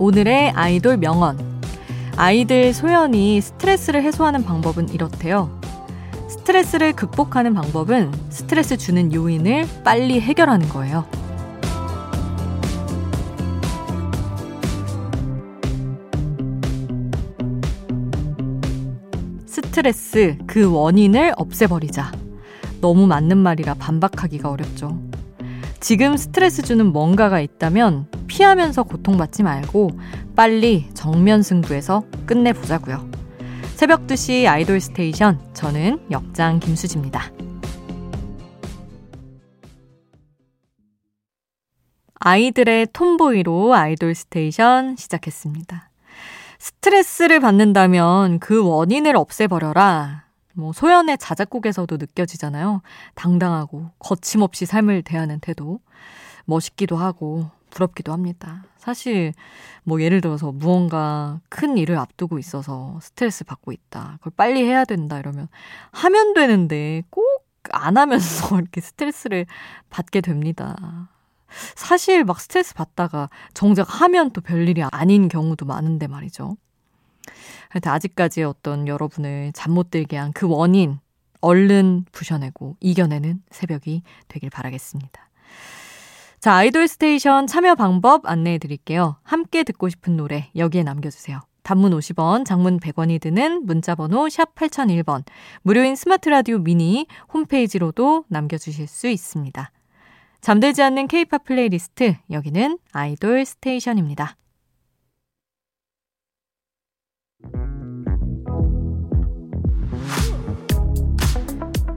오늘의 아이돌 명언. 아이들 소연이 스트레스를 해소하는 방법은 이렇대요. 스트레스를 극복하는 방법은 스트레스 주는 요인을 빨리 해결하는 거예요. 스트레스 그 원인을 없애버리자. 너무 맞는 말이라 반박하기가 어렵죠. 지금 스트레스 주는 뭔가가 있다면 피하면서 고통받지 말고 빨리 정면 승부해서 끝내보자고요. 새벽 2시 아이돌 스테이션 저는 역장 김수지입니다. 아이들의 Tomboy로 아이돌 스테이션 시작했습니다. 스트레스를 받는다면 그 원인을 없애버려라. 뭐 소연의 자작곡에서도 느껴지잖아요. 당당하고 거침없이 삶을 대하는 태도. 멋있기도 하고 부럽기도 합니다. 사실 뭐 예를 들어서 무언가 큰 일을 앞두고 있어서 스트레스 받고 있다. 그걸 빨리 해야 된다 이러면 하면 되는데 꼭 안 하면서 이렇게 스트레스를 받게 됩니다. 사실 막 스트레스 받다가 정작 하면 또 별일이 아닌 경우도 많은데 말이죠. 하여튼 아직까지 어떤 여러분을 잠 못 들게 한 그 원인 얼른 부셔내고 이겨내는 새벽이 되길 바라겠습니다. 자, 아이돌 스테이션 참여 방법 안내해 드릴게요. 함께 듣고 싶은 노래 여기에 남겨주세요. 단문 50원, 장문 100원이 드는 문자번호 샵 8001번, 무료인 스마트 라디오 미니 홈페이지로도 남겨주실 수 있습니다. 잠들지 않는 케이팝 플레이리스트, 여기는 아이돌 스테이션입니다.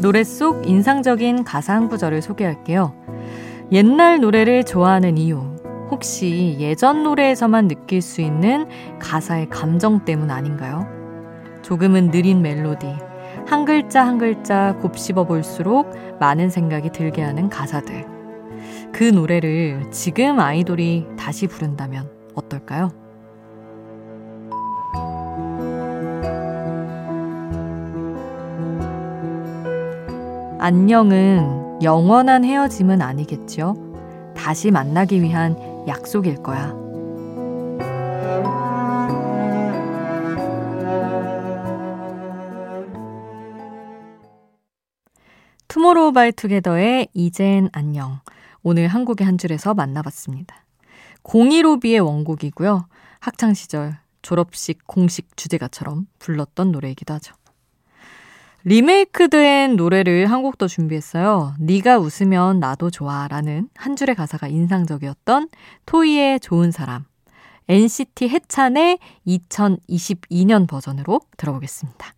노래 속 인상적인 가사 한 구절을 소개할게요. 옛날 노래를 좋아하는 이유. 혹시 예전 노래에서만 느낄 수 있는 가사의 감정 때문 아닌가요? 조금은 느린 멜로디, 한 글자 한 글자 곱씹어 볼수록 많은 생각이 들게 하는 가사들. 그 노래를 지금 아이돌이 다시 부른다면 어떨까요? 안녕은 영원한 헤어짐은 아니겠죠? 다시 만나기 위한 약속일 거야. 투모로우 바이 투게더의 이젠 안녕. 오늘 한 곡의 한 줄에서 만나봤습니다. 015B의 원곡이고요. 학창시절 졸업식 공식 주제가처럼 불렀던 노래이기도 하죠. 리메이크된 노래를 한 곡 더 준비했어요. 네가 웃으면 나도 좋아라는 한 줄의 가사가 인상적이었던 토이의 좋은 사람. NCT 해찬의 2022년 버전으로 들어보겠습니다.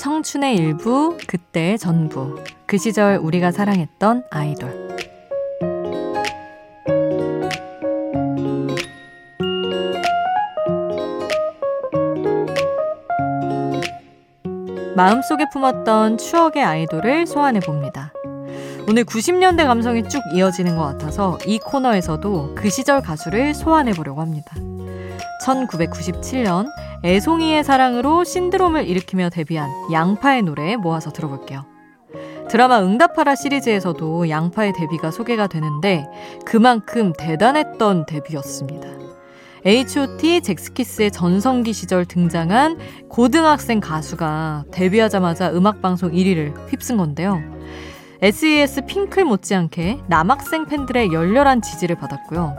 청춘의 일부, 그때의 전부. 그 시절 우리가 사랑했던 아이돌. 마음속에 품었던 추억의 아이돌을 소환해 봅니다. 오늘 90년대 감성이 쭉 이어지는 것 같아서 이 코너에서도 그 시절 가수를 소환해 보려고 합니다. 1997년 애송이의 사랑으로 신드롬을 일으키며 데뷔한 양파의 노래 모아서 들어볼게요. 드라마 응답하라 시리즈에서도 양파의 데뷔가 소개가 되는데 그만큼 대단했던 데뷔였습니다. H.O.T. 잭스키스의 전성기 시절 등장한 고등학생 가수가 데뷔하자마자 음악방송 1위를 휩쓴 건데요. SES 핑클 못지않게 남학생 팬들의 열렬한 지지를 받았고요.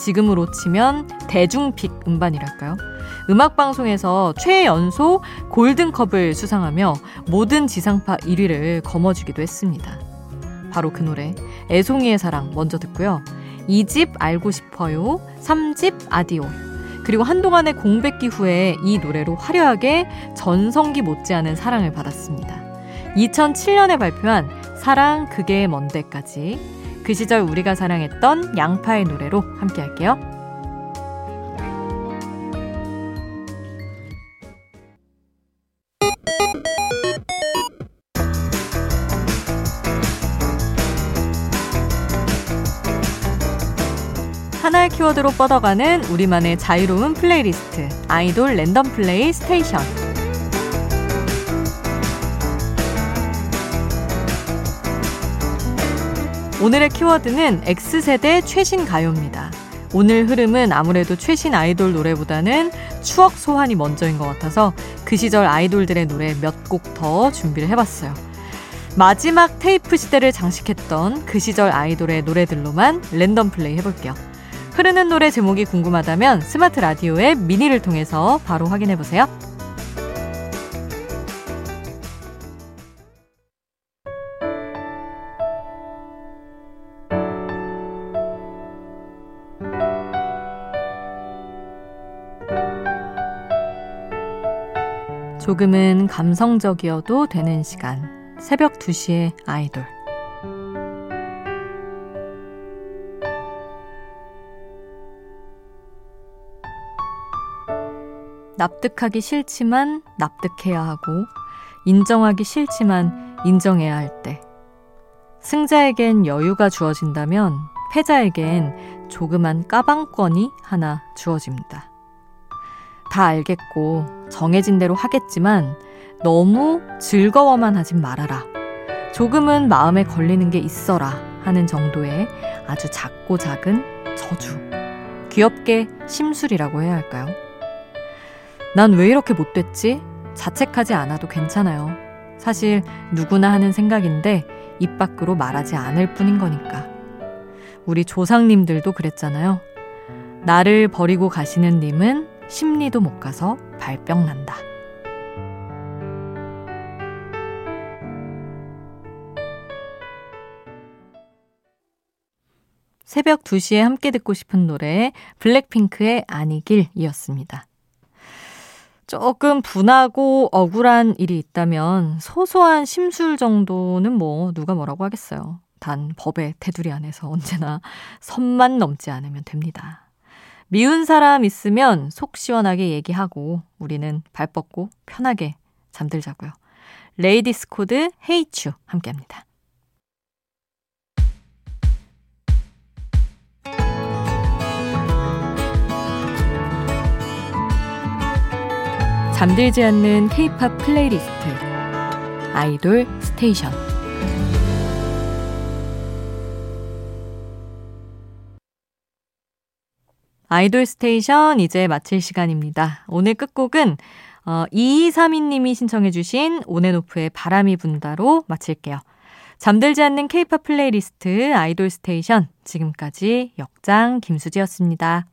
지금으로 치면 대중픽 음반이랄까요? 음악방송에서 최연소 골든컵을 수상하며 모든 지상파 1위를 거머쥐기도 했습니다. 바로 그 노래, 애송이의 사랑 먼저 듣고요. 2집 알고 싶어요, 3집 아디오, 그리고 한동안의 공백기 후에 이 노래로 화려하게 전성기 못지않은 사랑을 받았습니다. 2007년에 발표한 사랑 그게 뭔데까지 그 시절 우리가 사랑했던 양파의 노래로 함께 할게요. 키워드로 뻗어가는 우리만의 자유로운 플레이리스트 아이돌 random play station 오늘의 키워드는 X세대 최신 가요입니다. 오늘 흐름은 아무래도 최신 아이돌 노래보다는 추억 소환이 먼저인 것 같아서 그 시절 아이돌들의 노래 몇 곡 더 준비를 해봤어요. 마지막 테이프 시대를 장식했던 그 시절 아이돌의 노래들로만 random play 해볼게요. 흐르는 노래 제목이 궁금하다면 스마트 라디오의 미니를 통해서 바로 확인해 보세요. 조금은 감성적이어도 되는 시간. 새벽 2시에 아이돌. 납득하기 싫지만 납득해야 하고, 인정하기 싫지만 인정해야 할 때. 승자에겐 여유가 주어진다면 패자에겐 조그만 까방권이 하나 주어집니다. 다 알겠고 정해진 대로 하겠지만 너무 즐거워만 하진 말아라. 조금은 마음에 걸리는 게 있어라 하는 정도의 아주 작고 작은 저주. 귀엽게 심술이라고 해야 할까요? 난 왜 이렇게 못됐지? 자책하지 않아도 괜찮아요. 사실 누구나 하는 생각인데 입 밖으로 말하지 않을 뿐인 거니까. 우리 조상님들도 그랬잖아요. 나를 버리고 가시는 님은 심리도 못 가서 발병 난다. 새벽 2시에 함께 듣고 싶은 노래 블랙핑크의 아니길이었습니다. 조금 분하고 억울한 일이 있다면 소소한 심술 정도는 뭐 누가 뭐라고 하겠어요. 단 법의 테두리 안에서 언제나 선만 넘지 않으면 됩니다. 미운 사람 있으면 속 시원하게 얘기하고 우리는 발 뻗고 편하게 잠들자고요. 레이디스 코드 헤이츄 함께 합니다. 잠들지 않는 케이팝 플레이리스트 아이돌 스테이션 아이돌 스테이션 이제 마칠 시간입니다. 오늘 끝곡은 어, 2232님이 신청해주신 온앤오프의 바람이 분다로 마칠게요. 잠들지 않는 케이팝 플레이리스트 아이돌 스테이션 지금까지 역장 김수지였습니다.